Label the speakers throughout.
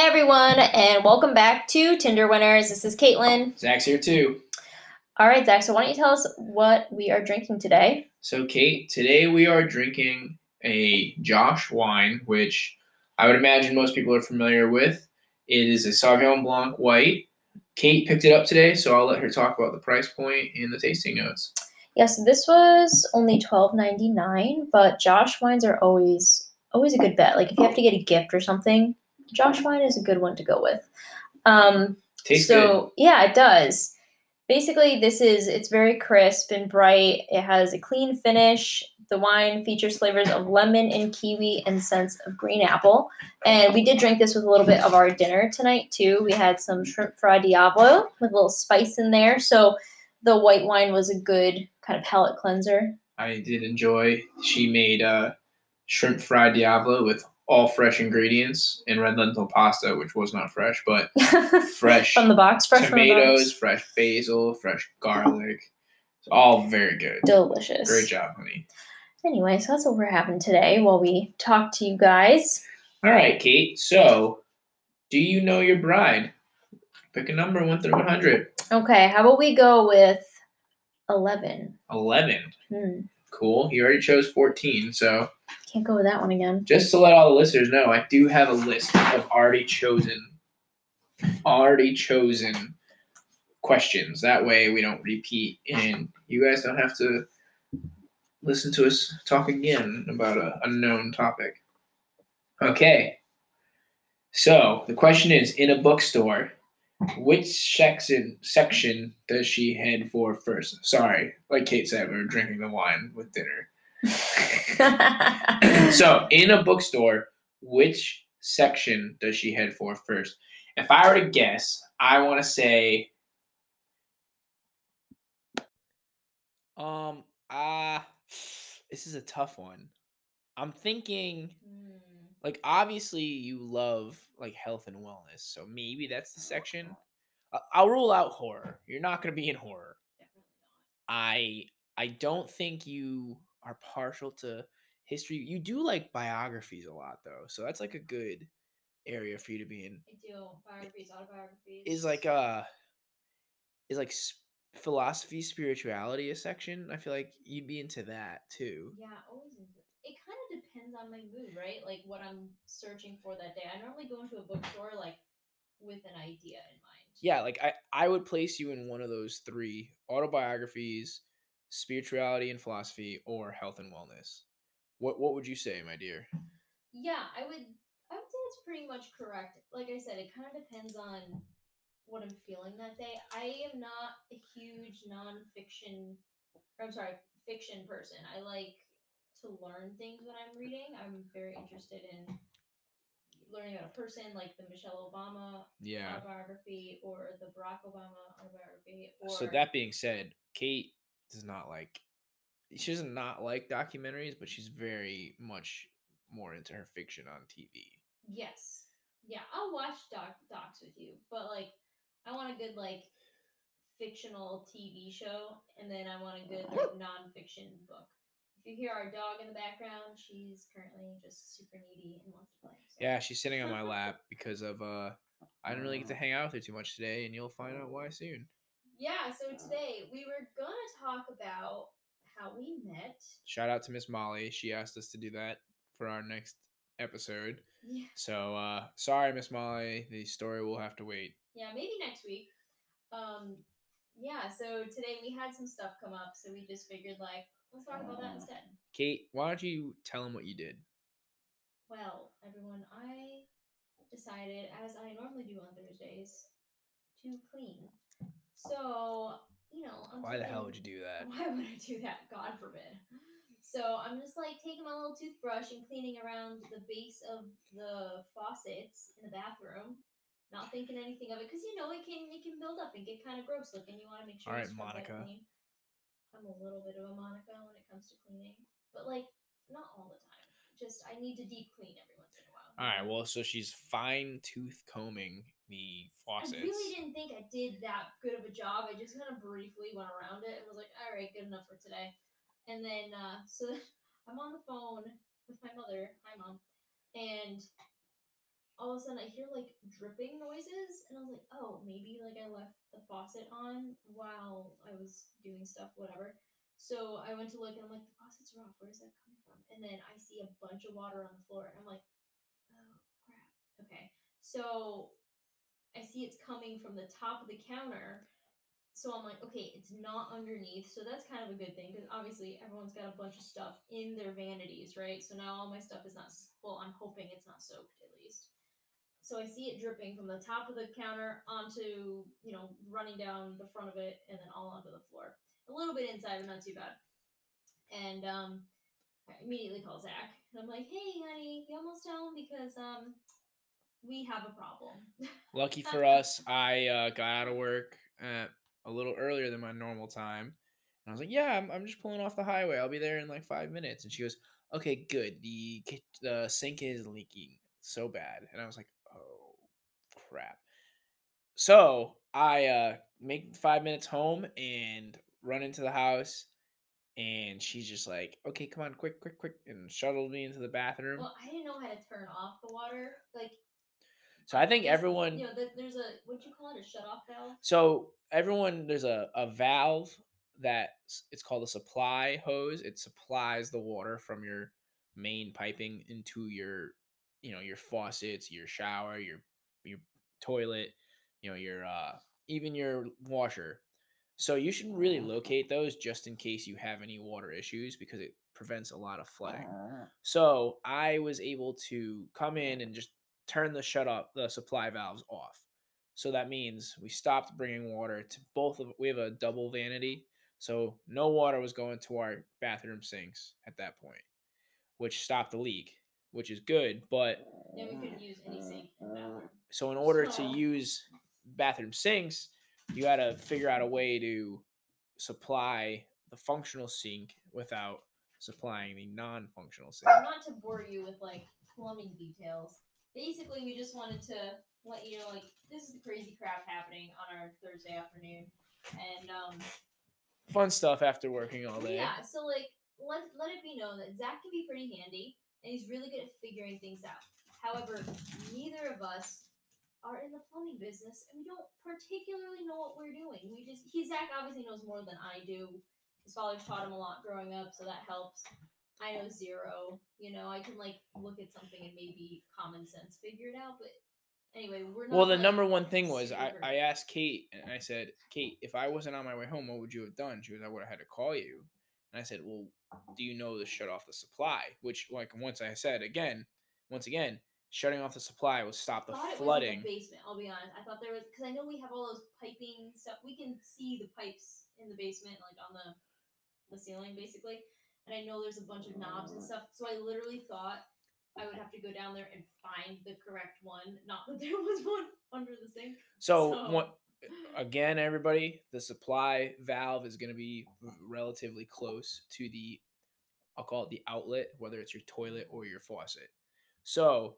Speaker 1: Hey everyone, and welcome back to Tinder Winners. This is Caitlin.
Speaker 2: Zach's here too.
Speaker 1: All right, Zach. So why don't you tell us what we are drinking today?
Speaker 2: So, Kate, today we are drinking a Josh wine, which I would imagine most people are familiar with. It is a Sauvignon Blanc white. Kate picked it up today, so I'll let her talk about the price point and the tasting notes.
Speaker 1: Yes, this was only twelve ninety nine, but Josh wines are always always a good bet. Like if you have to get a gift or something, Josh wine is a good one to go with. Um,
Speaker 2: Tastes
Speaker 1: so yeah, it does. Basically, this is it's very crisp and bright. It has a clean finish. The wine features flavors of lemon and kiwi and scents of green apple. And we did drink this with a little bit of our dinner tonight too. We had some shrimp fra diavolo with a little spice in there. So the white wine was a good kind of palate cleanser.
Speaker 2: I did enjoy. She made uh, shrimp fried diavolo with all fresh ingredients and red lentil pasta, which was not fresh, but fresh
Speaker 1: from the box, fresh from the
Speaker 2: tomatoes,
Speaker 1: box.
Speaker 2: fresh basil, fresh garlic. It's all very good.
Speaker 1: Delicious.
Speaker 2: Great job, honey.
Speaker 1: Anyway, so that's what we're having today while we talk to you guys.
Speaker 2: All right, Kate. So, do you know your bride? Pick a number, one through 100.
Speaker 1: Okay, how about we go with 11?
Speaker 2: 11.
Speaker 1: Hmm,
Speaker 2: Cool. You already chose 14. So,
Speaker 1: can't go with that one again.
Speaker 2: just to let all the listeners know, I do have a list of already chosen, already chosen questions. That way we don't repeat and you guys don't have to listen to us talk again about a unknown topic. Okay. So the question is in a bookstore, which section section does she head for first? Sorry, like Kate said, we were drinking the wine with dinner. so in a bookstore, which section does she head for first? If I were to guess, I want to say
Speaker 3: Um, ah, this is a tough one. I'm thinking, like, obviously you love like health and wellness, so maybe that's the section. I'll rule out horror. You're not gonna be in horror. I I don't think you are partial to history. You do like biographies a lot though, so that's like a good area for you to be in.
Speaker 1: I do biographies, autobiographies.
Speaker 3: Is like uh is like philosophy, spirituality a section? I feel like you'd be into that too.
Speaker 1: Yeah, always into it. Kind of depends on my mood, right? Like what I'm searching for that day. I normally go into a bookstore like with an idea in mind.
Speaker 3: Yeah, like I I would place you in one of those three: autobiographies, spirituality and philosophy, or health and wellness. What what would you say, my dear?
Speaker 1: Yeah, I would. I would say it's pretty much correct. Like I said, it kind of depends on what I'm feeling that day. I am not a huge nonfiction. Or I'm sorry, fiction person. I like to learn things when I'm reading. I'm very interested in learning about a person, like the Michelle Obama
Speaker 3: Yeah.
Speaker 1: autobiography or the Barack Obama autobiography. Or
Speaker 3: So that being said, Kate does not like she does not like documentaries, but she's very much more into her fiction on TV.
Speaker 1: Yes. Yeah, I'll watch doc docs with you, but like I want a good like fictional TV show and then I want a good like nonfiction book. If you hear our dog in the background, she's currently just super needy and wants to play. so-
Speaker 3: Yeah, she's sitting on my lap because of uh I didn't really get to hang out with her too much today, and you'll find out why soon.
Speaker 1: Yeah, so today we were gonna talk about how we met.
Speaker 3: Shout out to Miss Molly. She asked us to do that for our next episode.
Speaker 1: Yeah.
Speaker 3: So uh sorry, Miss Molly. The story will have to wait.
Speaker 1: Yeah, maybe next week. Um yeah, so today we had some stuff come up, so we just figured like let's talk about that instead.
Speaker 3: Kate, why don't you tell them what you did?
Speaker 1: Well, everyone, I decided, as I normally do on Thursdays, to clean. So, you know, I'm
Speaker 3: Why the hell would you do that?
Speaker 1: Why would I do that? God forbid. So I'm just like taking my little toothbrush and cleaning around the base of the faucets in the bathroom, not thinking anything of it because you know it can it can build up and get kind of gross looking. You want to make sure.
Speaker 3: All right,
Speaker 1: you
Speaker 3: right,
Speaker 1: scrub that
Speaker 3: Monica.
Speaker 1: clean. I'm a little bit of a Monica when it comes to cleaning, but like not all the time. Just I need to deep clean every once in a while.
Speaker 3: All right, well, so she's fine tooth combing the faucets.
Speaker 1: I really didn't think I did that good of a job. I just kind of briefly went around it and was like, all right, good enough for today. And then, uh, so I'm on the phone with my mother. Hi, mom. And all of a sudden I hear like dripping noises, and I was like, oh, maybe like I left the faucet on while I was doing stuff, whatever. So I went to look, and I'm like, the faucets are off. Where is that coming from? And then I see a bunch of water on the floor, and I'm like, oh crap. Okay, so I see it's coming from the top of the counter. So I'm like, okay, it's not underneath. So that's kind of a good thing because obviously everyone's got a bunch of stuff in their vanities, right? So now all my stuff is not, well, I'm hoping it's not soaked at least. So I see it dripping from the top of the counter onto, you know, running down the front of it and then all onto the floor. A little bit inside, but not too bad. And um, I immediately call Zach. And I'm like, hey, honey, you almost home because um, we have a problem.
Speaker 3: Lucky for us, I uh, got out of work a little earlier than my normal time. And I was like, "Yeah, I'm, I'm just pulling off the highway. I'll be there in like five minutes." And she goes, "Okay, good. The the sink is leaking so bad." And I was like, "Oh, crap!" So I uh, make five minutes home and run into the house, and she's just like, "Okay, come on, quick, quick, quick," and shuttled me into the bathroom.
Speaker 1: Well, I didn't know how to turn off the water. Like,
Speaker 3: so I think everyone.
Speaker 1: You know, there's a what'd you call it? A shut off valve.
Speaker 3: So everyone, there's a, a valve that it's called a supply hose. It supplies the water from your main piping into your, you know, your faucets, your shower, your toilet, you know, your uh, even your washer. So you should really locate those just in case you have any water issues because it prevents a lot of flooding. So I was able to come in and just turn the shut off the supply valves off. So that means we stopped bringing water to both of we have a double vanity, so no water was going to our bathroom sinks at that point, which stopped the leak, which is good. But
Speaker 1: Then we couldn't use any sink in the bathroom.
Speaker 3: so in order to
Speaker 1: So-
Speaker 3: use bathroom sinks, you got to figure out a way to supply the functional sink without supplying the non-functional sink.
Speaker 1: Not to bore you with like plumbing details. Basically, we just wanted to let you know like this is the crazy crap happening on our Thursday afternoon, and um,
Speaker 3: Fun stuff after working all day.
Speaker 1: yeah. So like let let it be known that Zach can be pretty handy, and he's really good at figuring things out. However, neither of us are in the plumbing business, and we don't particularly know what we're doing. We just he Zach obviously knows more than I do. His father's taught him a lot growing up, so that helps. I know zero. You know, I can like look at something and maybe common sense figure it out. But anyway, we're not.
Speaker 3: Well, the
Speaker 1: like,
Speaker 3: number one thing was I, I asked Kate and I said, Kate, if I wasn't on my way home, what would you have done? She was, I would have had to call you. And I said, Well, do you know to shut off the supply? Which, like, once I said again, once again, shutting off the supply will stop the
Speaker 1: thought it was in
Speaker 3: flooding.
Speaker 1: the basement. I'll be honest. I thought there was because I know we have all those piping stuff. We can see the pipes in the basement, like on the the ceiling, basically. And I know there's a bunch of knobs and stuff. So I literally thought I would have to go down there and find the correct one. Not that there was one under the sink.
Speaker 3: So,
Speaker 1: So-
Speaker 3: what, again, everybody, the supply valve is going to be relatively close to the, I'll call it the outlet, whether it's your toilet or your faucet. So,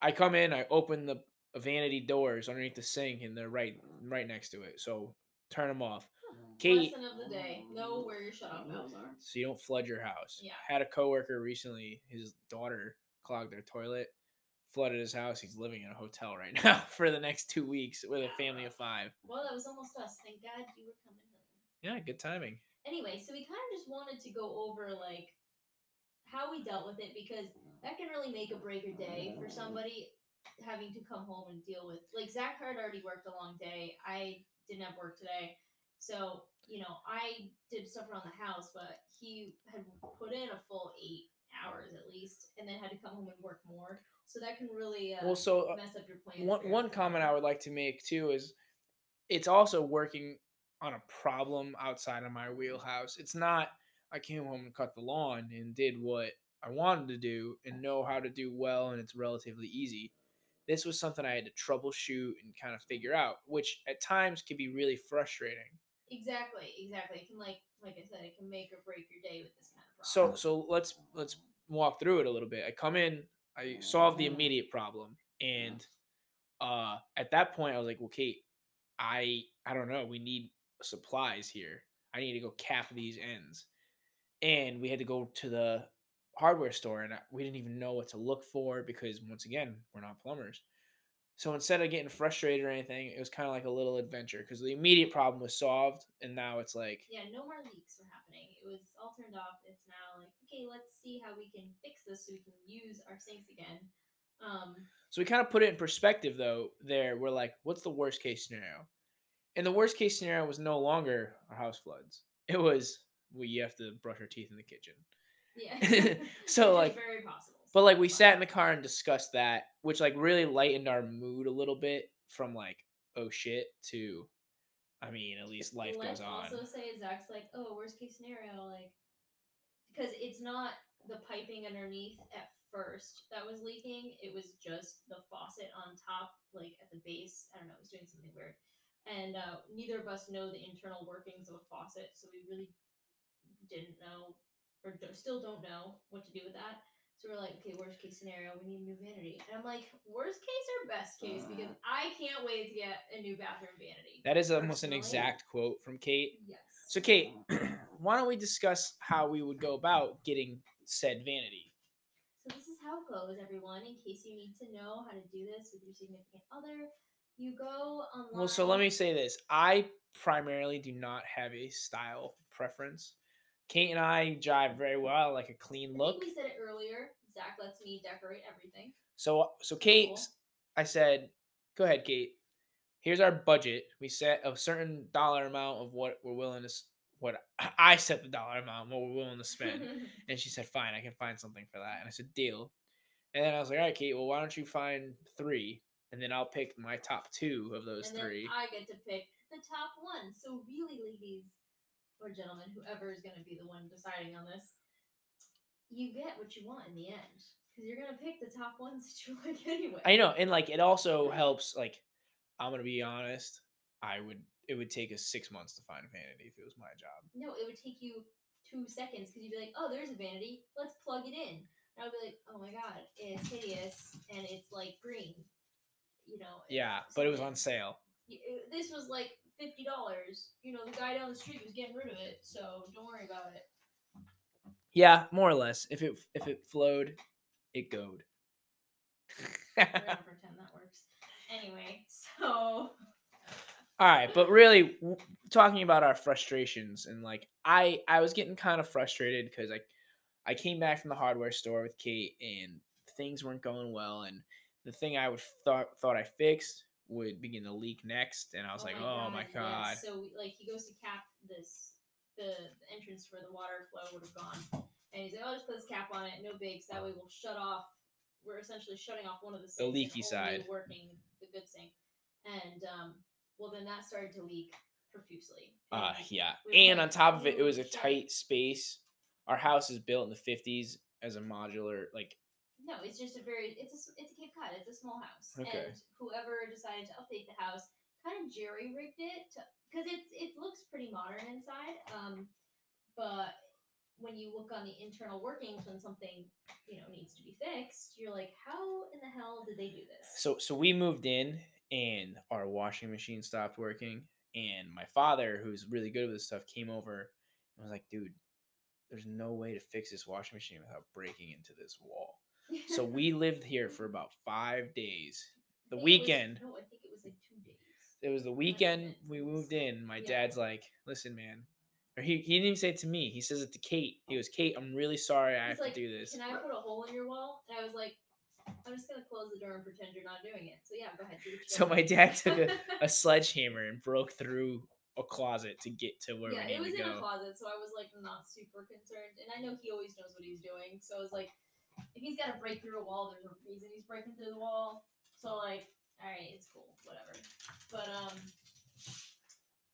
Speaker 3: I come in, I open the vanity doors underneath the sink, and they're right, right next to it. So, turn them off. Hmm. Kate,
Speaker 1: Lesson of the day: know where your shut off valves mm-hmm. are.
Speaker 3: so you don't flood your house.
Speaker 1: Yeah.
Speaker 3: Had a coworker recently, his daughter clogged their toilet, flooded his house. He's living in a hotel right now for the next two weeks with a family of five.
Speaker 1: Well, that was almost us. Thank God you were coming home.
Speaker 3: Yeah, good timing.
Speaker 1: anyway, so we kind of just wanted to go over like how we dealt with it because that can really make a break a day for somebody having to come home and deal with like Zach had already worked a long day. I didn't have work today. So, you know, I did stuff around the house, but he had put in a full eight hours at least and then had to come home and work more. So that can really uh,
Speaker 3: Well, so uh,
Speaker 1: mess up your plans.
Speaker 3: one one comment I would like to make too is it's also working on a problem outside of my wheelhouse. It's not I came home and cut the lawn and did what I wanted to do and know how to do well and it's relatively easy. This was something I had to troubleshoot and kind of figure out, which at times can be really frustrating.
Speaker 1: Exactly, exactly. It can like like I said, it can make or break your day with this kind of problem.
Speaker 3: So so let's let's walk through it a little bit. I come in, I solve the immediate problem, and uh at that point I was like, well, Kate, I I don't know, we need supplies here. I need to go cap these ends. And we had to go to the hardware store and we didn't even know what to look for because once again we're not plumbers so instead of getting frustrated or anything it was kind of like a little adventure because the immediate problem was solved and now it's like
Speaker 1: Yeah, no more leaks were happening. It was all turned off. It's now like, okay, let's see how we can fix this so we can use our sinks again. Um,
Speaker 3: so we kind of put it in perspective though there we're like what's the worst case scenario and the worst case scenario was no longer our house floods it was we have to brush our teeth in the kitchen
Speaker 1: yeah.
Speaker 3: So, like-
Speaker 1: very possible.
Speaker 3: But like we sat in the car and discussed that, which like really lightened our mood a little bit from like oh shit to, I mean at least life
Speaker 1: Let's
Speaker 3: goes on.
Speaker 1: also say Zach's like, oh, worst case scenario, like, because it's not the piping underneath at first that was leaking. It was just the faucet on top, like at the base. I don't know. It was doing something weird, and uh, neither of us know the internal workings of a faucet, so we really didn't know, or do, still don't know what to do with that. So we're like, okay, worst case scenario, we need a new vanity. And I'm like, worst case or best case? Uh. Because I can't wait to get a new bathroom vanity.
Speaker 3: That is almost an exact quote from Kate.
Speaker 1: Yes.
Speaker 3: So Kate, why don't we discuss how we would go about getting said vanity?
Speaker 1: So this is how it goes, everyone. In case you need to know how to do this with your significant other, you go online.
Speaker 3: Well, so let me say this. I primarily do not have a style preference. Kate and I jive very well, like a clean
Speaker 1: I
Speaker 3: look.
Speaker 1: think we said it earlier. Zach lets me decorate everything.
Speaker 3: So so Kate,
Speaker 1: Cool.
Speaker 3: I said, go ahead, Kate. Here's our budget. We set a certain dollar amount of what we're willing to what I set the dollar amount what we're willing to spend. and she said, fine, I can find something for that. And I said, deal. And then I was like, all right, Kate, well, why don't you find three? And then I'll pick my top two of those
Speaker 1: and then
Speaker 3: three.
Speaker 1: I get to pick the top one. So really, ladies or gentleman, whoever is going to be the one deciding on this, you get what you want in the end because you're going to pick the top ones that you like anyway.
Speaker 3: I know, and like it also helps. Like I'm gonna be honest, I would it would take us six months to find a vanity if it was my job.
Speaker 1: No, it would take you two seconds because you'd be like, "Oh, there's a vanity. Let's plug it in." And I'd be like, "Oh my god, it's hideous and it's like green." You know.
Speaker 3: Yeah, but it was on sale.
Speaker 1: This was like fifty dollars. You know, the guy down the street was getting rid of it, so don't worry about it.
Speaker 3: Yeah, more or less. If it if it flowed, it goed.
Speaker 1: We're gonna pretend that works. Anyway, so
Speaker 3: All right, but really w- talking about our frustrations and like I I was getting kind of frustrated because I I came back from the hardware store with Kate and things weren't going well and the thing I would thought thought I fixed would begin to leak next and I was like, oh my god.
Speaker 1: yes. So like he goes to cap this the, the entrance where the water flow would have gone, and he's like, "I'll just put this cap on it, no bigs. That way we'll shut off. We're essentially shutting off one of the sinks, and
Speaker 3: leaky side.
Speaker 1: working the good sink." And um, well, then that started to leak profusely.
Speaker 3: Uh yeah.
Speaker 1: we
Speaker 3: And on top of it, it was a
Speaker 1: "Holy
Speaker 3: tight space. Our house is built in the 50s as a modular like
Speaker 1: No, it's just a very it's a it's a Cape Cod. It's a small house,
Speaker 3: Okay.
Speaker 1: and whoever decided to update the house kind of jerry rigged it because it's it looks pretty modern inside. Um, but when you look on the internal workings when something you know needs to be fixed, you're like, how in the hell did they do this?
Speaker 3: so so we moved in and our washing machine stopped working and my father who's really good with this stuff came over and was like dude there's no way to fix this washing machine without breaking into this wall so we lived here for about five days the
Speaker 1: it was-
Speaker 3: weekend
Speaker 1: no, I think it was like two days.
Speaker 3: it was the weekend we moved in my
Speaker 1: Yeah.
Speaker 3: dad's like listen man or he, he didn't even say it to me he says it to kate he oh. goes kate i'm really sorry i
Speaker 1: He's
Speaker 3: have
Speaker 1: like,
Speaker 3: to do this
Speaker 1: Can I put a hole in your wall? And I was like, I'm just gonna close the door and pretend you're not doing it. So yeah, go ahead.
Speaker 3: So my dad took a, a sledgehammer and broke through a closet to get to where
Speaker 1: yeah,
Speaker 3: we
Speaker 1: it was in a closet, so I was like not super concerned. And I know he always knows what he's doing, so I was like, if he's got to break through a wall, there's a reason he's breaking through the wall. So like, all right, it's cool, whatever. But um,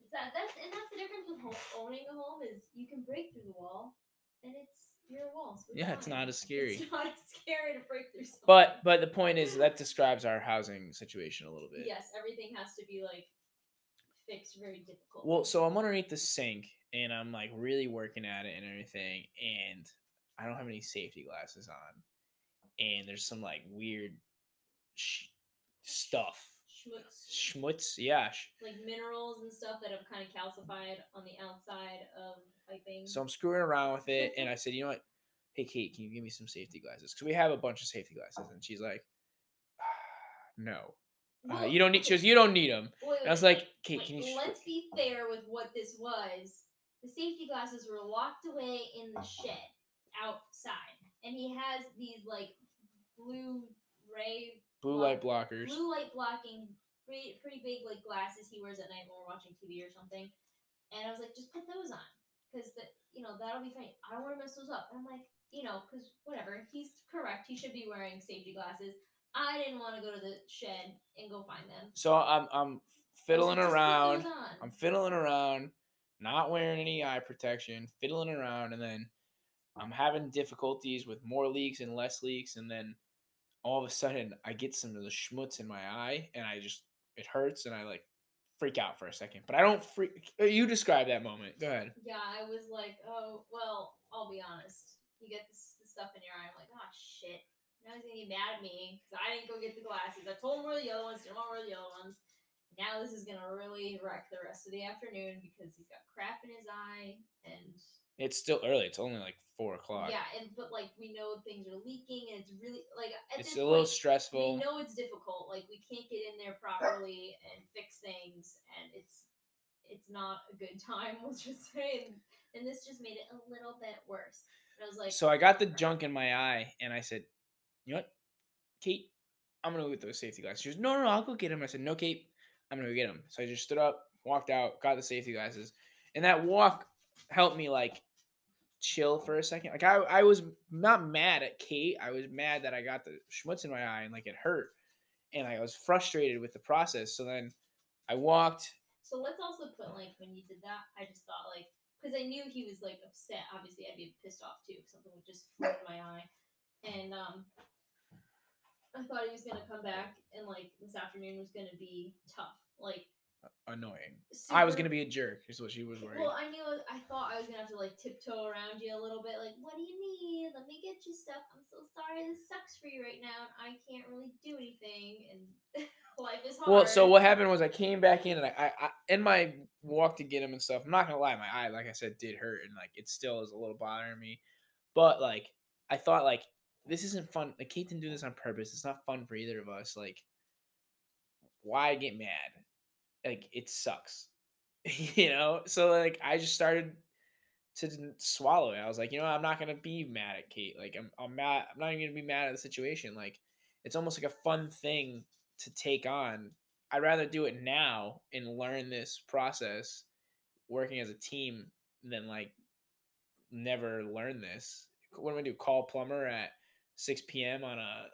Speaker 1: it's that that's and that's the difference with ho- owning a home is you can break through the wall, and it's your wall. So
Speaker 3: Yeah, it's not as scary.
Speaker 1: It's not as scary to break through. Something.
Speaker 3: But but the point is that describes our housing situation a little bit.
Speaker 1: yes, everything has to be like fixed very difficult.
Speaker 3: Well, so I'm underneath the sink and I'm like really working at it and everything, and I don't have any safety glasses on, and there's some like weird sh- stuff,
Speaker 1: schmutz.
Speaker 3: schmutz, yeah. sh-
Speaker 1: like minerals and stuff that have kind of calcified on the outside of piping.
Speaker 3: So I'm screwing around with it, and I said, you know what? "Hey Kate, can you give me some safety glasses?" Because we have a bunch of safety glasses, and she's like, "No, uh, you don't need." She goes, "You don't need them."
Speaker 1: wait,
Speaker 3: And I was like, "Kate, can you?"
Speaker 1: let's be fair with what this was. The safety glasses were locked away in the shed outside, and he has these like blue ray
Speaker 3: Blue light blockers.
Speaker 1: blue light blocking pretty, pretty big like glasses he wears at night when we're watching TV or something. And I was like, just put those on because the you know that'll be fine. I don't want to mess those up. And I'm like, you know, because whatever. He's correct. He should be wearing safety glasses. I didn't want to go to the shed and go find them.
Speaker 3: So I'm I'm fiddling
Speaker 1: like,
Speaker 3: around.
Speaker 1: those on."
Speaker 3: I'm fiddling around, not wearing any eye protection, fiddling around, and then I'm having difficulties with more leaks and less leaks, and then all of a sudden I get some of the schmutz in my eye, and I just it hurts, and I like freak out for a second. But I don't freak. uh, You describe that moment. Go ahead.
Speaker 1: Yeah, I was like, oh, well, I'll be honest. You get this, stuff in your eye. I'm like, oh, shit. Now he's to get mad at me because I didn't go get the glasses. I told him where the yellow ones, didn't where the yellow ones. Now this is to really wreck the rest of the afternoon because he's got crap in his eye. And
Speaker 3: It's still early. It's only like four o'clock.
Speaker 1: yeah, and but like we know things are leaking and it's really, like, at
Speaker 3: it's a little stressful.
Speaker 1: we know it's difficult. Like we can't get in there properly and fix things, and it's it's not a good time. We'll just say, and, and this just made it a little bit worse. And I was like,
Speaker 3: So I got the junk in my eye, and I said, "You know what, Kate? I'm gonna go get those safety glasses." She goes, "No, no, no, I'll go get them." I said, "No, Kate, I'm gonna go get them." So I just stood up, walked out, got the safety glasses, and that walk helped me like chill for a second. Like I, I was not mad at Kate. I was mad that I got the schmutz in my eye and like it hurt, and I was frustrated with the process. So then I walked.
Speaker 1: so let's also put like when you did that, I just thought like because I knew he was like upset. Obviously, I'd be pissed off too. if Something would just flip in my eye, and um, I thought he was gonna come back and like this afternoon was gonna be tough. Like
Speaker 3: Annoying. I was gonna be a jerk. Is what she was worried.
Speaker 1: Well, I knew I thought I was gonna have to like tiptoe around you a little bit. Like, what do you need? Let me get you stuff. I'm so sorry. This sucks for you right now. and I can't really do anything, and life is hard.
Speaker 3: Well, so what happened was I came back in and I, I, I in my walk to get him and stuff. I'm not gonna lie, my eye, like I said, did hurt and like it still is a little bothering me. But like I thought, like this isn't fun. Like Kate didn't do this on purpose. It's not fun for either of us. Like, why get mad? Like it sucks, you know. So like I just started to swallow it. I was like, you know, I'm not gonna be mad at Kate. Like I'm, I'm mad. I'm not even gonna be mad at the situation. Like it's almost like a fun thing to take on. I'd rather do it now and learn this process working as a team than like never learn this. What am I do? Call plumber at 6 p.m. on a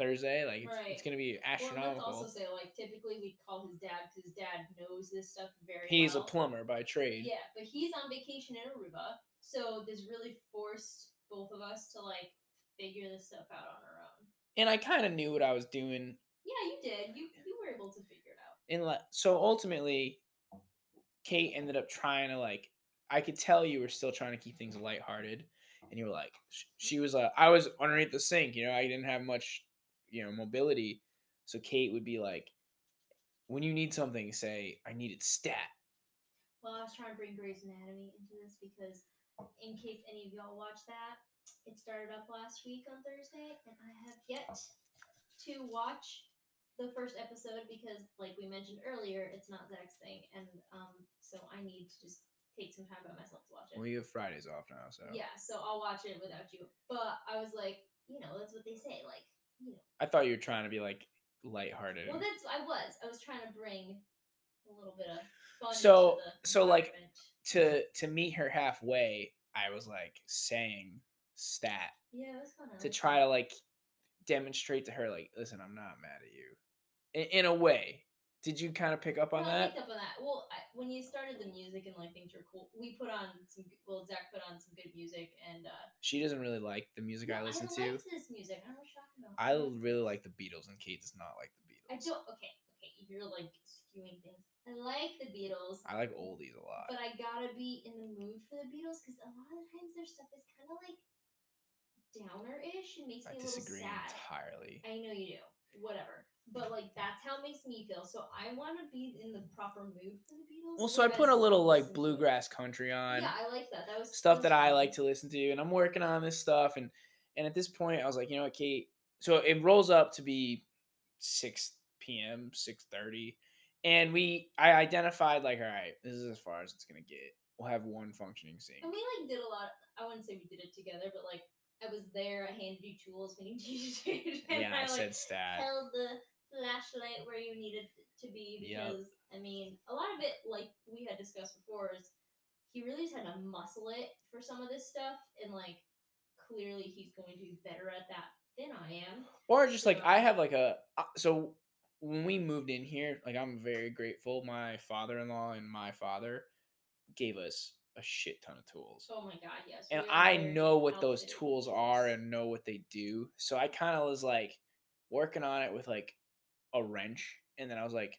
Speaker 3: Thursday? Like it's, it's gonna be
Speaker 1: Well, let's
Speaker 3: astronomical.
Speaker 1: also say like typically we call his dad because his dad knows this stuff very
Speaker 3: He's
Speaker 1: well.
Speaker 3: a plumber by trade.
Speaker 1: Yeah, but he's on vacation in Aruba, so this really forced both of us to like figure this stuff out on our own.
Speaker 3: And I kind of knew what I was doing.
Speaker 1: Yeah, you did. You you were able to figure it out.
Speaker 3: And like, so ultimately, Kate ended up trying to like. I could tell you were still trying to keep things lighthearted, and you were like, she was like, I was underneath the sink. You know, I didn't have much, you know, mobility. So Kate would be like, when you need something, say, I need it stat.
Speaker 1: Well, I was trying to bring Grey's Anatomy into this because, in case any of y'all watch that, it started up last week on Thursday, and I have yet to watch the first episode because, like we mentioned earlier, it's not Zach's thing, and um, so I need to just take some time by myself to watch it.
Speaker 3: Well, you have Fridays off now, so
Speaker 1: Yeah, so I'll watch it without you. But I was like, you know, that's what they say, like, you know.
Speaker 3: I thought you were trying to be like lighthearted.
Speaker 1: Well, that's I was. I was trying to bring a little bit of fun.
Speaker 3: So- so, like, to to meet her halfway, I was like saying stat
Speaker 1: yeah, it was fun.
Speaker 3: To try to like demonstrate to her like, listen, I'm not mad at you. In, in a way, did you kind of pick up on
Speaker 1: No, I
Speaker 3: that?
Speaker 1: picked up on that. Well, I, when you started the music and like things were cool, we put on some. Well, Zach put on some good music, and uh,
Speaker 3: She doesn't really like the music
Speaker 1: no,
Speaker 3: I listen
Speaker 1: don't
Speaker 3: to.
Speaker 1: like this music. I don't know what you're talking about.
Speaker 3: I really like the Beatles, and Kate does not like the Beatles.
Speaker 1: I don't. Okay, okay. You're like skewing things. I like the Beatles.
Speaker 3: I like oldies a lot.
Speaker 1: But I gotta be in the mood for the Beatles because a lot of times their stuff is kind of like downer-ish and makes
Speaker 3: I
Speaker 1: me a little sad.
Speaker 3: I disagree entirely.
Speaker 1: I know you do. Whatever. But like that's how it makes me feel. So I want to be in the proper mood for the Beatles.
Speaker 3: Well, so I put a little like
Speaker 1: listen to it-
Speaker 3: bluegrass country on.
Speaker 1: Yeah, I like that. That was
Speaker 3: stuff that I like to listen to, and I'm working on this stuff. And and at this point, I was like, you know what, Kate. So it rolls up to be six p.m., six thirty, and we I identified like, all right, this is as far as it's gonna get. We'll have one functioning scene.
Speaker 1: And we like did a lot. I wouldn't say we did it together, but like I was there. I handed you tools when you needed it. and
Speaker 3: Yeah, I
Speaker 1: like,
Speaker 3: said stat.
Speaker 1: held the flashlight where you needed to be
Speaker 3: Yep.
Speaker 1: because I mean a lot of it like we had discussed before is he really just had to muscle it for some of this stuff and like clearly he's going to be better at that than I am.
Speaker 3: Or just like I have like a uh, so when we moved in here, like I'm very grateful. My father-in-law and my father gave us a shit ton of tools.
Speaker 1: Oh my god, yes.
Speaker 3: and I know what those tools are and know what they do. So I kind of was like working on it with like a wrench, and then I was like,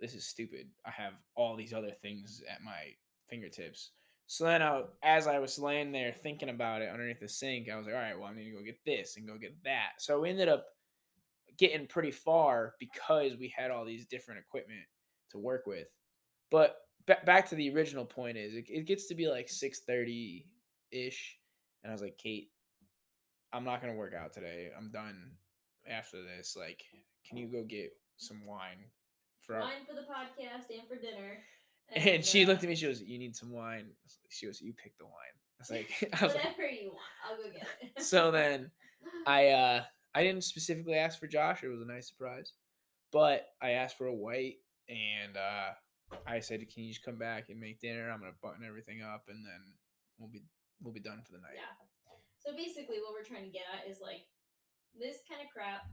Speaker 3: "This is stupid. I have all these other things at my fingertips." So then, I, as I was laying there thinking about it underneath the sink, I was like, "All right, well, I need to go get this and go get that." So we ended up getting pretty far because we had all these different equipment to work with. But ba- back to the original point is it, it gets to be like 6:30 ish and I was like, "Kate, I'm not going to work out today. I'm done after this. Like, can you go get some wine for our
Speaker 1: wine for the podcast and for dinner.
Speaker 3: And she
Speaker 1: uh,
Speaker 3: looked at me. She goes, "You need some wine." She goes, "You pick the wine." I was like, I was like
Speaker 1: whatever you want, I'll go get it.
Speaker 3: so then I uh I didn't specifically ask for Josh. It was a nice surprise, but I asked for a white, and uh I said, "Can you just come back and make dinner? I'm gonna button everything up, and then we'll be we'll be done for the night."
Speaker 1: Yeah. So basically, what we're trying to get at is like this kind of crap.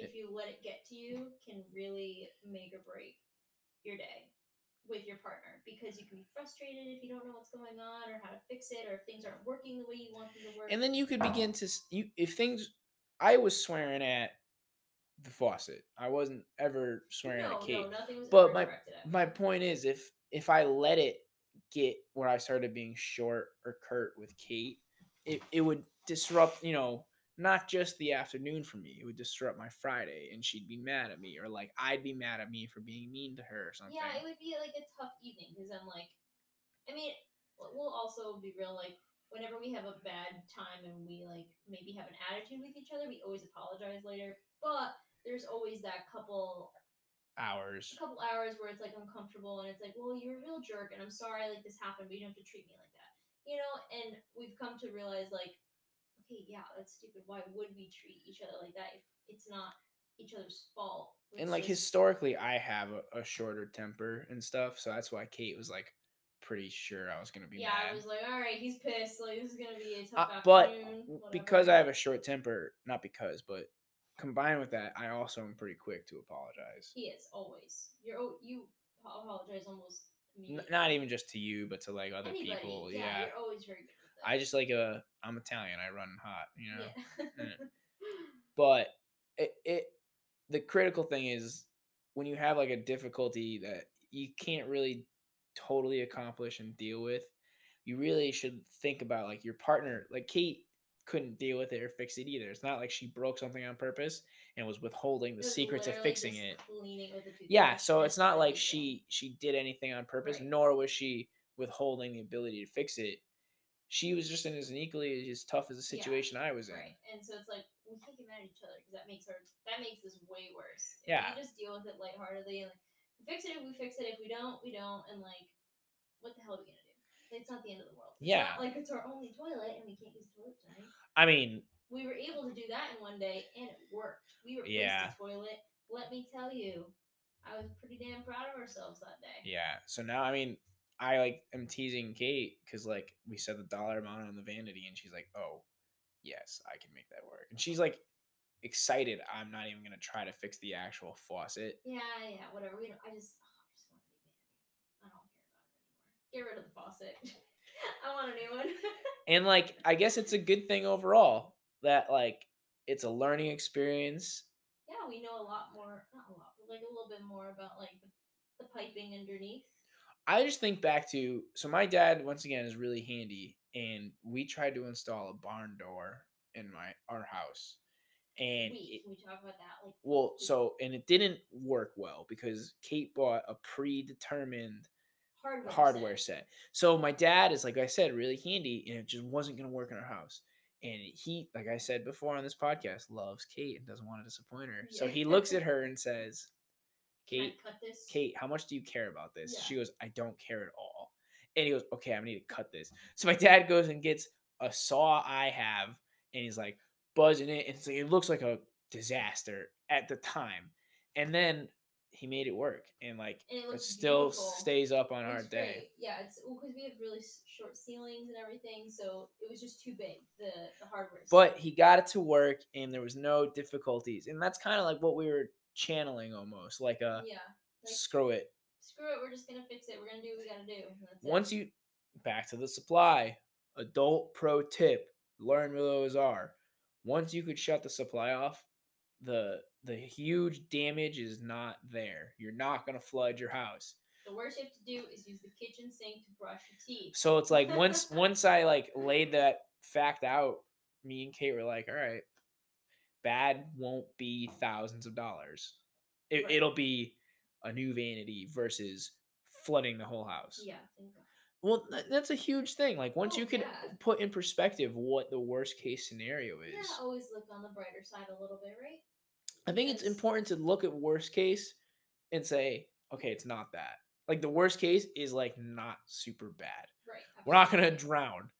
Speaker 1: If you let it get to you, can really make or break your day with your partner because you can be frustrated if you don't know what's going on or how to fix it or if things aren't working the way you want them to work.
Speaker 3: And then you could begin to you if things. I was swearing at the faucet. I wasn't ever swearing
Speaker 1: no,
Speaker 3: at Kate.
Speaker 1: no, nothing was
Speaker 3: But my-
Speaker 1: at.
Speaker 3: my point is if if I let it get where I started being short or curt with Kate, it, it would disrupt, you know, not just the afternoon for me. It would disrupt my Friday and she'd be mad at me or like I'd be mad at me for being mean to her or something.
Speaker 1: Yeah, it would be like a tough evening because I'm like, I mean, we'll- also be real. Like, whenever we have a bad time and we like maybe have an attitude with each other, we always apologize later. But there's always that couple
Speaker 3: Hours.
Speaker 1: a couple hours where it's like uncomfortable and it's like, well, you're a real jerk and I'm sorry like this happened, but you don't have to treat me like that. You know, and we've come to realize like, okay, yeah, that's stupid. Why would we treat each other like that if it's not each other's fault?
Speaker 3: And like historically I have a, a shorter temper and stuff, so that's why Kate was like pretty sure I was gonna be
Speaker 1: yeah,
Speaker 3: mad.
Speaker 1: I was like, all right, he's pissed. Like this is gonna be a
Speaker 3: Uh,
Speaker 1: tough
Speaker 3: but
Speaker 1: afternoon.
Speaker 3: w-
Speaker 1: whatever."
Speaker 3: because I have a short temper, not because, but combined with that, I also am pretty quick to apologize.
Speaker 1: he is always you're you apologize almost
Speaker 3: N- not even just to you, but to like other
Speaker 1: Anybody,
Speaker 3: people.
Speaker 1: Yeah,
Speaker 3: Yeah.
Speaker 1: you're always very good with that.
Speaker 3: I just like a I'm Italian. I run hot, you know.
Speaker 1: yeah.
Speaker 3: But it, it the critical thing is when you have like a difficulty that you can't really totally accomplish and deal with, you really should think about like your partner. Like Kate couldn't deal with it or fix it either. It's not like she broke something on purpose and was withholding the
Speaker 1: was
Speaker 3: secrets of fixing
Speaker 1: just
Speaker 3: it.
Speaker 1: cleaning with a
Speaker 3: Yeah, so it's not like she she did anything on purpose,
Speaker 1: Right.
Speaker 3: nor was she withholding the ability to fix it. She was just in as an equally as tough as the
Speaker 1: Yeah,
Speaker 3: situation I was in.
Speaker 1: Right, and so it's like we can't get mad at each other because that makes her that makes this way worse. If
Speaker 3: Yeah.
Speaker 1: we just deal with it lightheartedly and like fix it if we fix it. If we don't, we don't. And like, what the hell are we gonna do? It's not the end of the world. It's
Speaker 3: Yeah.
Speaker 1: not like it's our only toilet and we can't use the toilet tonight.
Speaker 3: I mean,
Speaker 1: We were able to do that in one day and it worked. We replaced
Speaker 3: Yeah.
Speaker 1: the toilet. Let me tell you, I was pretty damn proud of ourselves that day.
Speaker 3: yeah. So now, I mean, I like am teasing Kate because like we said the dollar amount on the vanity, and she's like, "Oh, yes, I can make that work." And she's like excited. I'm not even gonna try to fix the actual faucet.
Speaker 1: Yeah, yeah, whatever. We don't, I just, oh, I just want a new vanity. I don't care about it anymore. Get rid of the faucet. I want a new one.
Speaker 3: And like, I guess it's a good thing overall that like it's a learning experience.
Speaker 1: yeah, we know a lot more, not a lot, but like a little bit more about like the, the piping underneath.
Speaker 3: I just think back to so my dad once again is really handy, and we tried to install a barn door in my our house, and
Speaker 1: Wait,
Speaker 3: it-
Speaker 1: can we talk about that? Like,
Speaker 3: well, so and it didn't work well because Kate bought a predetermined
Speaker 1: hardware,
Speaker 3: hardware
Speaker 1: set.
Speaker 3: set. So my dad is like I said, really handy, and it just wasn't gonna work in our house. And he, like I said before on this podcast, loves Kate and doesn't want to disappoint her. So he looks at her and says, "Kate,
Speaker 1: cut this?
Speaker 3: Kate, how much do you care about this?"
Speaker 1: Yeah.
Speaker 3: She goes, "I don't care at all." And he goes, "Okay, I'm gonna need to cut this." So my dad goes and gets a saw I have, and he's like buzzing it. And it's like, it looks like a disaster at the time, and then he made it work, and like
Speaker 1: And it
Speaker 3: it still
Speaker 1: beautiful.
Speaker 3: stays up on our
Speaker 1: It's
Speaker 3: day.
Speaker 1: Yeah, it's because we have really short ceilings and everything, so it was just too big. The the hardware.
Speaker 3: but he got it to work and there was no difficulties and that's kind of like what we were channeling almost like a
Speaker 1: yeah, like,
Speaker 3: screw it
Speaker 1: screw it. We're just gonna fix it. We're gonna do what we gotta do. that's it.
Speaker 3: once you back to the supply adult pro tip learn where those are once you could shut the supply off the the huge damage is not there you're not going to flood your house
Speaker 1: the worst you have to do is use the kitchen sink to brush your teeth.
Speaker 3: so it's like once once i like laid that fact out me and kate were like all right bad won't be thousands of dollars it,
Speaker 1: Right.
Speaker 3: it'll be a new vanity versus flooding the whole house
Speaker 1: Yeah,
Speaker 3: well tha- that's a huge thing like once
Speaker 1: Oh,
Speaker 3: you could
Speaker 1: yeah.
Speaker 3: put in perspective what the worst case scenario is
Speaker 1: Yeah, always look on the brighter side a little bit, right?
Speaker 3: i think it's important to look at worst case and say okay it's not that like the worst case is like not super bad
Speaker 1: Right.
Speaker 3: we're not gonna drown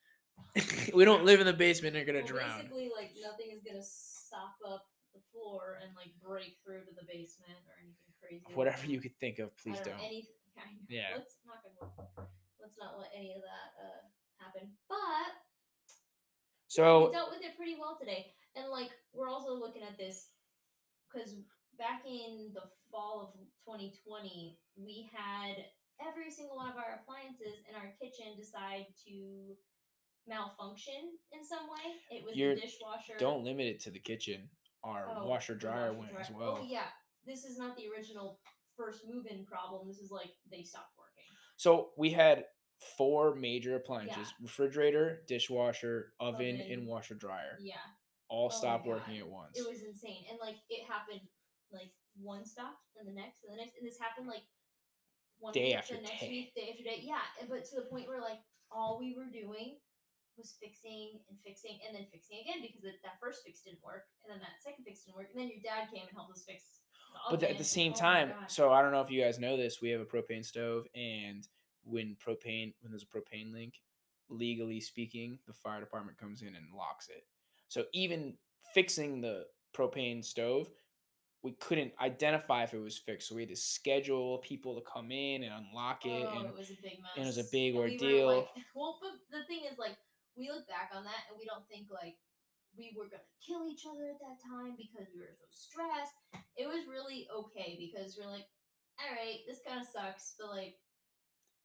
Speaker 3: we don't live in the basement and are gonna
Speaker 1: Well,
Speaker 3: drown
Speaker 1: Basically, like nothing is gonna sop up the floor and like break through to the basement or anything crazy.
Speaker 3: whatever you could think of
Speaker 1: I
Speaker 3: please
Speaker 1: don't.
Speaker 3: don't,
Speaker 1: know, Any,
Speaker 3: Yeah.
Speaker 1: Let's not gonna. Let's not let any of that uh, happen. But
Speaker 3: so
Speaker 1: we dealt with it pretty well today, and like we're also looking at this because back in the fall of 2020, we had every single one of our appliances in our kitchen decide to malfunction in some way. It was
Speaker 3: You're-
Speaker 1: the dishwasher.
Speaker 3: don't limit it to the kitchen our
Speaker 1: Oh,
Speaker 3: washer dryer
Speaker 1: washer
Speaker 3: went
Speaker 1: dryer.
Speaker 3: as well
Speaker 1: Oh yeah, this is not the original first move-in problem. This is like they stopped working.
Speaker 3: so we had four major appliances
Speaker 1: Yeah.
Speaker 3: refrigerator dishwasher oven,
Speaker 1: Oven.
Speaker 3: and washer dryer
Speaker 1: Yeah,
Speaker 3: all
Speaker 1: Oh
Speaker 3: stopped working at once
Speaker 1: it was insane, and like it happened like one stopped, and the next, and the next, and this happened like one
Speaker 3: Day after
Speaker 1: the next
Speaker 3: day.
Speaker 1: week, day after day. Yeah, but to the point where like all we were doing was fixing and fixing and then fixing again because that, that first fix didn't work, and then that second fix didn't work, and then your dad came and helped us fix. The
Speaker 3: but at the same
Speaker 1: Oh
Speaker 3: time so i don't know if you guys know this we have a propane stove and when propane when there's a propane link legally speaking the fire department comes in and locks it so even fixing the propane stove we couldn't identify if it was fixed so we had to schedule people to come in and unlock it
Speaker 1: Oh,
Speaker 3: and
Speaker 1: it was a big mess.
Speaker 3: and it was a big
Speaker 1: And we
Speaker 3: ordeal.
Speaker 1: like- well, but the thing is, like, we look back on that and we don't think like we were gonna kill each other at that time because we were so stressed. It was really okay because we're like, all right, this kind of sucks, but like,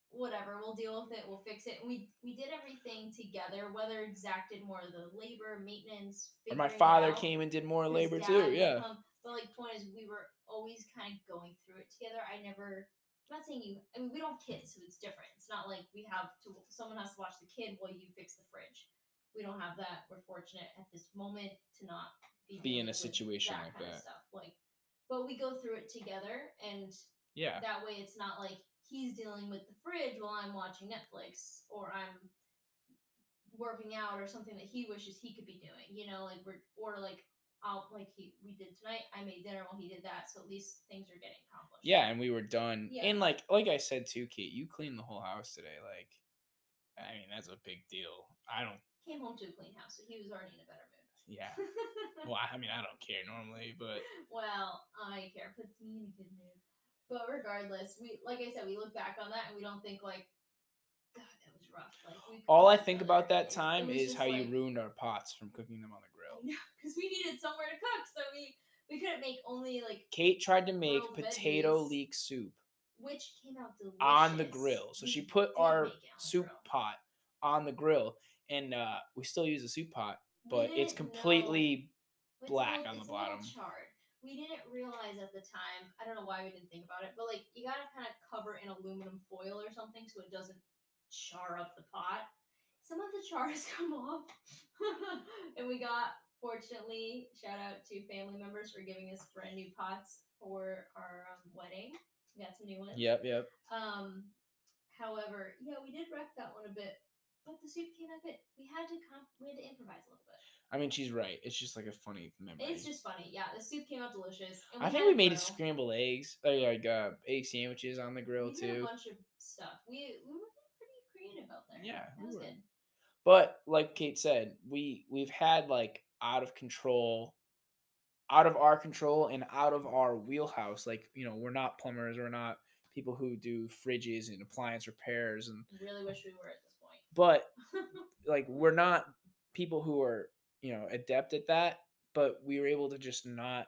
Speaker 1: whatever, we'll deal with it. We'll fix it. And we we did everything together. Whether Zach did more of the labor, maintenance,
Speaker 3: or my father came and did more labor too yeah
Speaker 1: come, but like, point is, we were always kind of going through it together. I never. I'm not saying you. I mean, we don't have kids, so it's different. It's not like we have to. Someone has to watch the kid while you fix the fridge. We don't have that. We're fortunate at this moment to not be,
Speaker 3: Be in a situation like
Speaker 1: kind of
Speaker 3: that.
Speaker 1: Stuff like, but we go through it together, and
Speaker 3: yeah
Speaker 1: that way it's not like he's dealing with the fridge while I'm watching Netflix or I'm working out or something that he wishes he could be doing. You know, like we're or like I'll like he we did tonight. I made dinner while he did that, so at least things are getting accomplished.
Speaker 3: yeah and we were done
Speaker 1: Yeah.
Speaker 3: and like like i said too kate you cleaned the whole house today like i mean that's a big deal i don't
Speaker 1: Came home to a clean house, so he was already in a better mood.
Speaker 3: yeah well i mean i don't care normally but
Speaker 1: well, I care. Puts me in a good mood. But regardless, we like I said, we look back on that and we don't think like, God, that was rough. Like we
Speaker 3: all i think about that time is how you ruined our pots from cooking them on the grill
Speaker 1: Yeah, because somewhere to cook, so we we couldn't make only like
Speaker 3: kate tried to make potato
Speaker 1: veggies.
Speaker 3: leek soup
Speaker 1: which came out delicious
Speaker 3: on the grill so
Speaker 1: We
Speaker 3: she put our
Speaker 1: make it on the
Speaker 3: soup
Speaker 1: grill.
Speaker 3: pot on the grill and uh we still use the soup pot but it's
Speaker 1: know-
Speaker 3: completely
Speaker 1: it's
Speaker 3: black
Speaker 1: little-
Speaker 3: on the
Speaker 1: it's a little
Speaker 3: bottom.
Speaker 1: Charred. We didn't realize at the time. I don't know why we didn't think about it, but like you gotta kind of cover in aluminum foil or something so it doesn't char up the pot. Some of the char has come off, and we got Fortunately, shout out to family members for giving us brand new pots for our um, wedding. We got some new ones.
Speaker 3: Yep, yep.
Speaker 1: Um, however, yeah, we did wreck that one a bit, but the soup came out good. We had to comp- we had to improvise a little bit.
Speaker 3: I mean, she's right. It's just like a funny memory.
Speaker 1: It's just funny. Yeah, the soup came out delicious.
Speaker 3: I think we made
Speaker 1: grill.
Speaker 3: scrambled eggs, uh, like uh, egg sandwiches on the grill
Speaker 1: we did a
Speaker 3: too.
Speaker 1: bunch of stuff. We we were pretty creative out there.
Speaker 3: Yeah,
Speaker 1: that
Speaker 3: we
Speaker 1: was
Speaker 3: were.
Speaker 1: good.
Speaker 3: But like Kate said, we we've had like out of control, out of our control and out of our wheelhouse. Like you know, we're not plumbers. We're not people who do fridges and appliance repairs and
Speaker 1: Really wish we were at this point.
Speaker 3: but like we're not people who are you know adept at that but we were able to just not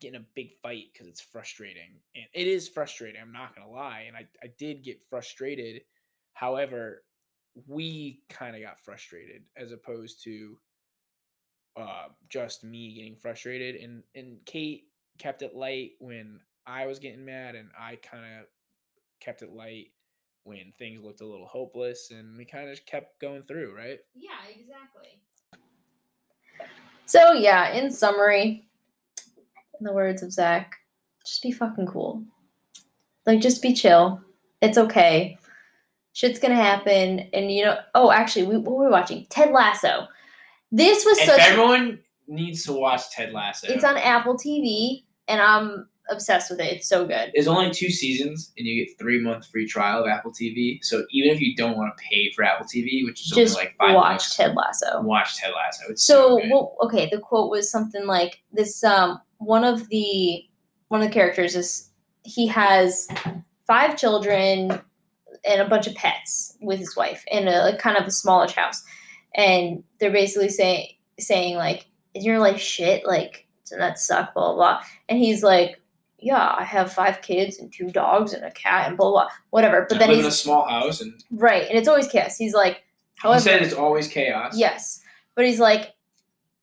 Speaker 3: get in a big fight because it's frustrating and it is frustrating i'm not gonna lie and i, I did get frustrated however we kind of got frustrated as opposed to uh, just me getting frustrated and and kate kept it light when i was getting mad and i kind of kept it light when things looked a little hopeless and we kind of kept going through right
Speaker 1: Yeah, exactly. So yeah, in summary, in the words of Zach, just be fucking cool. Like just be chill. It's okay. Shit's gonna happen, and you know. Oh, actually, we, what were we watching? Ted Lasso. This was
Speaker 2: If
Speaker 1: such.
Speaker 2: everyone needs to watch Ted Lasso,
Speaker 1: it's on Apple TV, and I'm obsessed with it. It's so good.
Speaker 2: There's only two seasons, and you get three month free trial of Apple TV. So even if you don't want to pay for Apple TV, which is
Speaker 1: Just
Speaker 2: only like five
Speaker 1: watch
Speaker 2: bucks,
Speaker 1: Ted Lasso.
Speaker 2: watch Ted Lasso. It's so,
Speaker 1: So, well, okay, the quote was something like this. Um, one of the one of the characters is he has five children and a bunch of pets with his wife in a like, kind of a smallish house, and they're basically saying saying like, "Is your life shit? Like, doesn't that suck?" Blah blah. blah. And he's like, "Yeah, I have five kids and two dogs and a cat and blah blah, whatever." But
Speaker 2: I
Speaker 1: then
Speaker 2: live in a small house, and
Speaker 1: right, and it's always chaos. He's like,
Speaker 2: he
Speaker 1: however,
Speaker 2: said it's always chaos.
Speaker 1: Yes. But he's like,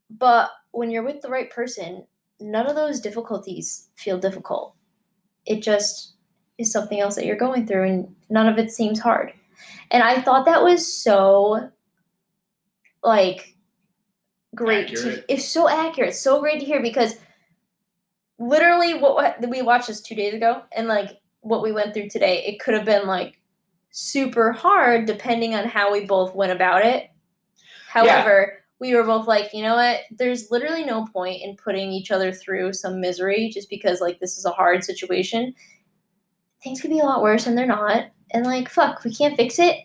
Speaker 1: but when you're with the right person, none of those difficulties feel difficult. It just is something else that you're going through, and none of it seems hard. And I thought that was so, like, great. To, it's so accurate, so great to hear because literally what, what we watched this two days ago, and like what we went through today, it could have been like super hard depending on how we both went about it. However, we were both like, you know what? There's literally no point in putting each other through some misery just because like this is a hard situation. Things could be a lot worse and they're not. And like, fuck, we can't fix it.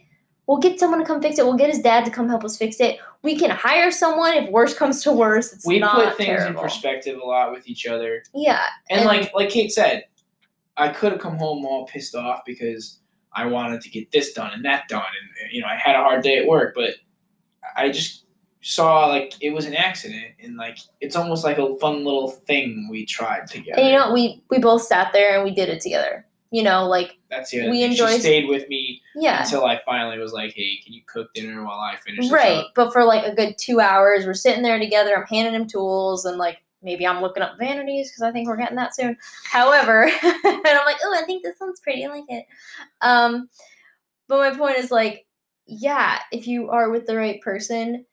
Speaker 1: We'll get someone to come fix it. We'll get his dad to come help us fix it. We can hire someone if worse comes to worse. It's
Speaker 2: we put things
Speaker 1: terrible.
Speaker 2: in perspective a lot with each other.
Speaker 1: Yeah,
Speaker 2: And,
Speaker 1: And-
Speaker 2: like like Kate said, I could have come home all pissed off because I wanted to get this done and that done, and uh, you know I had a hard day at work, but I just saw like it was an accident, and like it's almost like a fun little thing we tried together.
Speaker 1: and you know we we both sat there and we did it together. You know, like
Speaker 2: that's the other
Speaker 1: we
Speaker 2: thing.
Speaker 1: enjoy-
Speaker 2: She stayed with me
Speaker 1: yeah,
Speaker 2: until I finally was like, "Hey, can you cook dinner while I finish this
Speaker 1: right.
Speaker 2: up?"
Speaker 1: But for like a good two hours, we're sitting there together. I'm handing him tools and like maybe I'm looking up vanities because I think we're getting that soon. However, and I'm like, oh, I think this one's pretty. I like it. Um, but my point is like, yeah, if you are with the right person,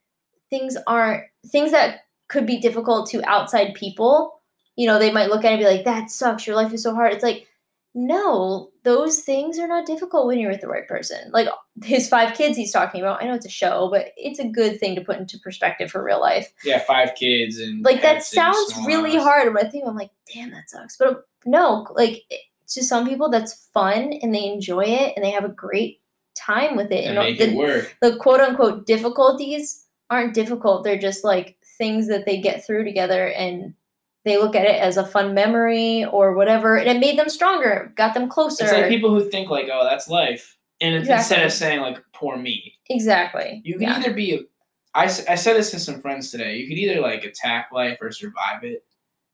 Speaker 1: things aren't things that could be difficult to outside people. You know, they might look at it and be like, that sucks. Your life is so hard. It's like, no, those things are not difficult when you're with the right person. Like his five kids he's talking about. I know it's a show, but it's a good thing to put into perspective for real life.
Speaker 2: Yeah, five kids and
Speaker 1: Like that
Speaker 2: pets and a
Speaker 1: sounds really hard. When I think I'm like, damn, that sucks. But no, like to some people that's fun and they enjoy it and they have a great time with it.
Speaker 2: and
Speaker 1: And
Speaker 2: make
Speaker 1: the,
Speaker 2: it work.
Speaker 1: the quote unquote difficulties aren't difficult. They're just like things that they get through together and they look at it as a fun memory or whatever. And it made them stronger, got them closer.
Speaker 2: It's like people who think like, "Oh, that's life," and it's instead of saying like, "Poor me,"
Speaker 1: exactly.
Speaker 2: You can
Speaker 1: yeah.
Speaker 2: either be. A, I, said this to some friends today. You could either like attack life or survive it,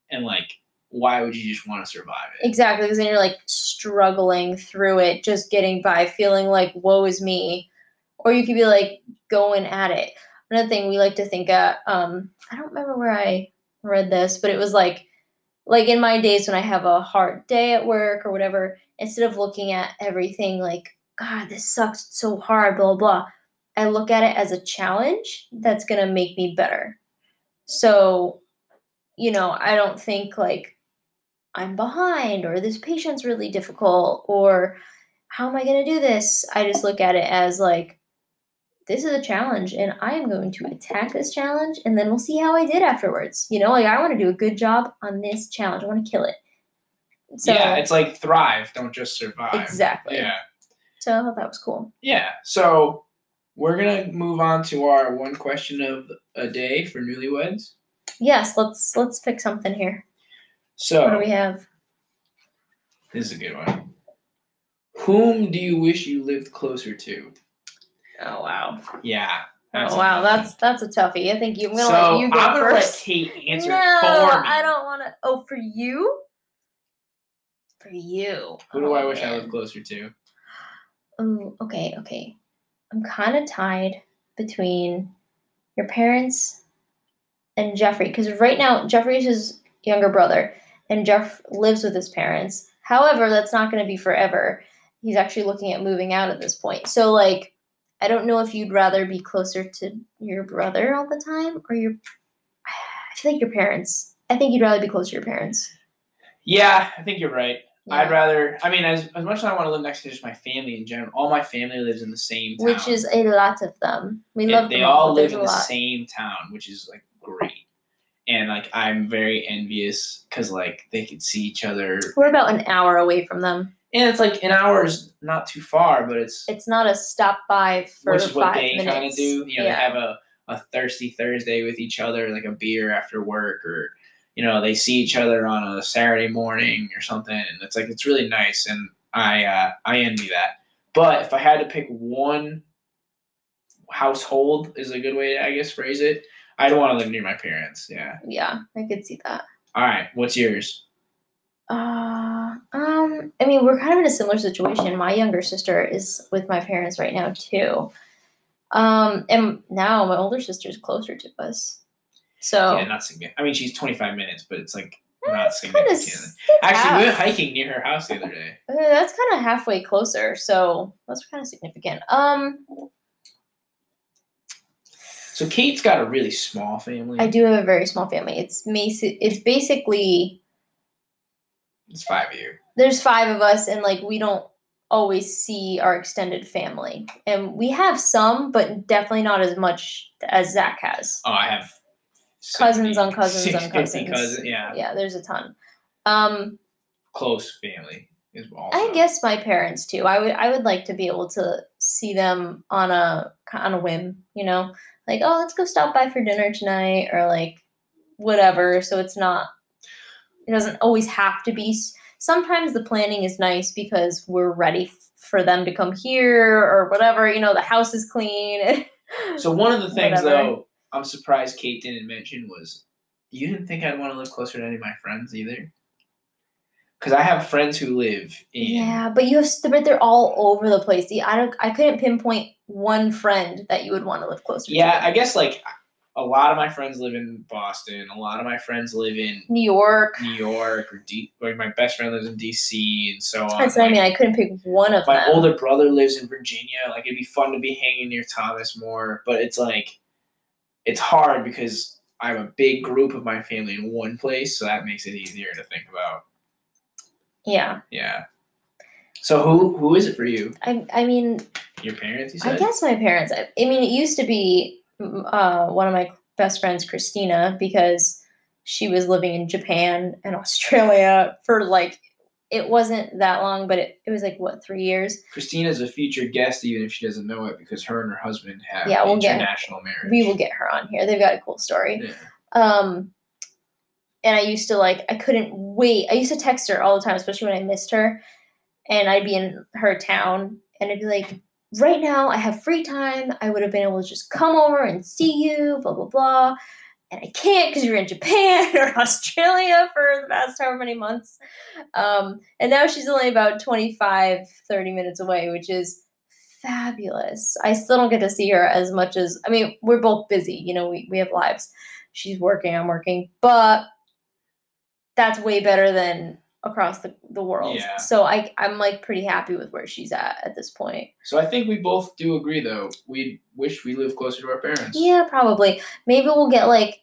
Speaker 2: and like, why would you just want to survive it?
Speaker 1: Exactly, because then you're like struggling through it, just getting by, feeling like woe is me, or you could be like going at it. Another thing we like to think of, um, I don't remember where I read this, but it was like, like in my days when I have a hard day at work or whatever, instead of looking at everything like, God, this sucks so hard, blah blah. I look at it as a challenge that's gonna make me better. So, you know, I don't think like I'm behind or this patient's really difficult or how am I going to do this? I just look at it as like, this is a challenge and I am going to attack this challenge and then we'll see how I did afterwards. You know, like I want to do a good job on this challenge. I want to kill it. So,
Speaker 3: yeah, it's like thrive, don't just survive.
Speaker 1: exactly.
Speaker 3: Yeah.
Speaker 1: So I thought that was cool.
Speaker 3: Yeah. So we're gonna move on to our one question of a day for newlyweds.
Speaker 1: Yes, let's let's pick something here.
Speaker 3: So
Speaker 1: What do we have?
Speaker 3: this is a good one. Whom do you wish you lived closer to?
Speaker 1: Oh wow.
Speaker 3: Yeah.
Speaker 1: Oh wow,
Speaker 3: tough
Speaker 1: that's that's a toughie. I think you. I'm gonna
Speaker 3: so
Speaker 1: let you go
Speaker 3: I'm gonna let
Speaker 1: first.
Speaker 3: Kate answer
Speaker 1: no,
Speaker 3: for me.
Speaker 1: I don't want to. Oh, for you. For you.
Speaker 3: Who do oh, I
Speaker 1: Oh,
Speaker 3: wish I
Speaker 1: man.
Speaker 3: lived closer to?
Speaker 1: Oh, okay, okay. I'm kind of tied between your parents and Jeffrey because right now Jeffrey's his younger brother, and Jeff lives with his parents. However, that's not going to be forever. He's actually looking at moving out at this point. So, like, I don't know if you'd rather be closer to your brother all the time or your. I feel like your parents. I think you'd rather be close to your parents.
Speaker 3: Yeah, I think you're right. I'd rather. I mean, as as much as I want to live next to just my family in general, all my family lives in the same town.
Speaker 1: Which is a lot of them. We
Speaker 3: They-
Speaker 1: love
Speaker 3: they
Speaker 1: them
Speaker 3: all
Speaker 1: but
Speaker 3: live in the
Speaker 1: lot.
Speaker 3: same town, which is like great. And like I'm very envious because like they could see each other,
Speaker 1: We're about an hour away from them.
Speaker 3: And it's like an hour is not too far, but it's
Speaker 1: It's not a stop by for
Speaker 3: which is what they kind of do. You know,
Speaker 1: yeah.
Speaker 3: they have a, a thirsty Thursday with each other, like a beer after work, or you know, they see each other on a Saturday morning or something, and it's like it's really nice, and I uh, I envy that. But if I had to pick one household, is a good way to I guess phrase it. I'd want to live near my parents. Yeah.
Speaker 1: yeah, I could see that.
Speaker 3: All right. What's yours?
Speaker 1: Uh, um, I mean, we're kind of in a similar situation. My younger sister is with my parents right now too. Um, and now my older sister is closer to us. So
Speaker 3: Yeah, not significant. I mean, she's 25 minutes, but it's like
Speaker 1: eh,
Speaker 3: not
Speaker 1: it's kind of
Speaker 3: significant. Actually, we went hiking near her house the other day.
Speaker 1: that's kind of halfway closer. So that's kind of significant. Um,
Speaker 3: So Kate's got a really small family.
Speaker 1: I do have a very small family. It's basi- It's basically
Speaker 3: It's five of you.
Speaker 1: there's five of us and like we don't always see our extended family and we have some but definitely not as much as zach has
Speaker 3: Oh, I have
Speaker 1: Cousins
Speaker 3: 70,
Speaker 1: on cousins on cousins.
Speaker 3: cousins. Yeah,
Speaker 1: yeah there's a ton um
Speaker 3: close family is also.
Speaker 1: i guess my parents too i would i would like to be able to see them on a on a whim you know like oh let's go stop by for dinner tonight or like whatever so it's not it doesn't always have to be sometimes the planning is nice because we're ready f- for them to come here or whatever you know the house is clean
Speaker 3: So one of the things
Speaker 1: Whatever.
Speaker 3: though, I'm surprised Kate didn't mention was you didn't think I'd want to live closer to any of my friends either. Because I have friends who live in.
Speaker 1: yeah but you have but they're all over the place See, i don't i couldn't pinpoint one friend that you would want to live closer
Speaker 3: Yeah,
Speaker 1: to
Speaker 3: I guess like a lot of my friends live in Boston. A lot of my friends live in
Speaker 1: new york
Speaker 3: New York or D. My best friend lives in DC and so on.
Speaker 1: that's what i mean i couldn't pick one of
Speaker 3: my
Speaker 1: them
Speaker 3: older brother lives in Virginia. Like it'd be fun to be hanging near Thomas more, but it's like it's hard because I have a big group of my family in one place, so that makes it easier to think about.
Speaker 1: yeah
Speaker 3: Yeah. So who who is it for you?
Speaker 1: i i mean
Speaker 3: Your parents? You
Speaker 1: I guess my parents. I, I mean, it used to be uh, one of my best friends, Christina, because she was living in Japan and Australia for like it wasn't that long, but it, it was like what three years.
Speaker 3: Christina's a future guest, even if she doesn't know it, because her and her husband have
Speaker 1: Yeah, we'll get-
Speaker 3: international marriage.
Speaker 1: We will get her on here. They've got a cool story.
Speaker 3: Yeah.
Speaker 1: Um, and I used to like I couldn't wait. I used to text her all the time, especially when I missed her, and I'd be in her town, and I'd be like, right now I have free time. I would have been able to just come over and see you, blah blah blah. And I can't because you're in Japan or Australia for the past however many months. Um, and now she's only about 25, 30 minutes away, which is fabulous. I still don't get to see her as much as, I mean, we're both busy, you know, we, we have lives. She's working, I'm working, but that's way better than across the, the world.
Speaker 3: Yeah.
Speaker 1: So I, I'm like pretty happy with where she's at at this point.
Speaker 3: So I think we both do agree, though. We wish we lived closer to our parents.
Speaker 1: Yeah, probably. Maybe we'll get like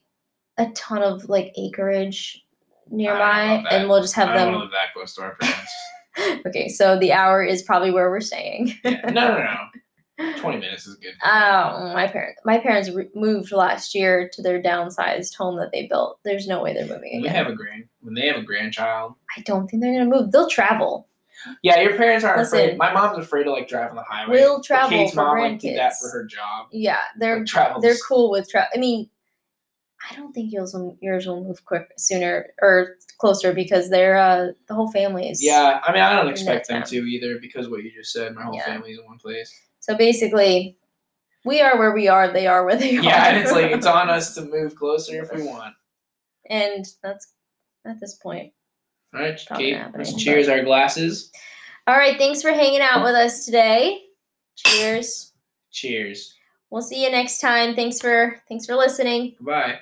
Speaker 1: a ton of like acreage nearby, and we'll just have
Speaker 3: I
Speaker 1: them.
Speaker 3: live that close to our parents.
Speaker 1: Okay, so the hour is probably where we're staying.
Speaker 3: Yeah. No, no, no. Twenty minutes is good.
Speaker 1: Oh, my parents! My parents re- moved last year to their downsized home that they built. There's no way they're moving
Speaker 3: When we have a grand when they have a grandchild.
Speaker 1: I don't think they're gonna move. They'll travel.
Speaker 3: Yeah, your parents aren't afraid. My mom's afraid to like drive on the highway.
Speaker 1: We'll
Speaker 3: But
Speaker 1: travel
Speaker 3: Kate's
Speaker 1: for
Speaker 3: mom like did that for her job.
Speaker 1: Yeah, they're
Speaker 3: Like,
Speaker 1: they're cool with travel. I mean, I don't think yours will, yours will move quick sooner or closer because they're uh the whole family is.
Speaker 3: Yeah, I mean, I don't expect them
Speaker 1: town.
Speaker 3: to either because what you just said. My whole
Speaker 1: Yeah.
Speaker 3: family's in one place.
Speaker 1: So basically, we are where we are. They are where they are.
Speaker 3: Yeah, and it's like it's on us to move closer if we want.
Speaker 1: and that's at this point.
Speaker 3: All right, Kate,
Speaker 1: happening,
Speaker 3: let's
Speaker 1: but-
Speaker 3: cheers our glasses.
Speaker 1: All right, thanks for hanging out with us today. Cheers.
Speaker 3: Cheers.
Speaker 1: We'll see you next time. Thanks for thanks for listening.
Speaker 3: Goodbye.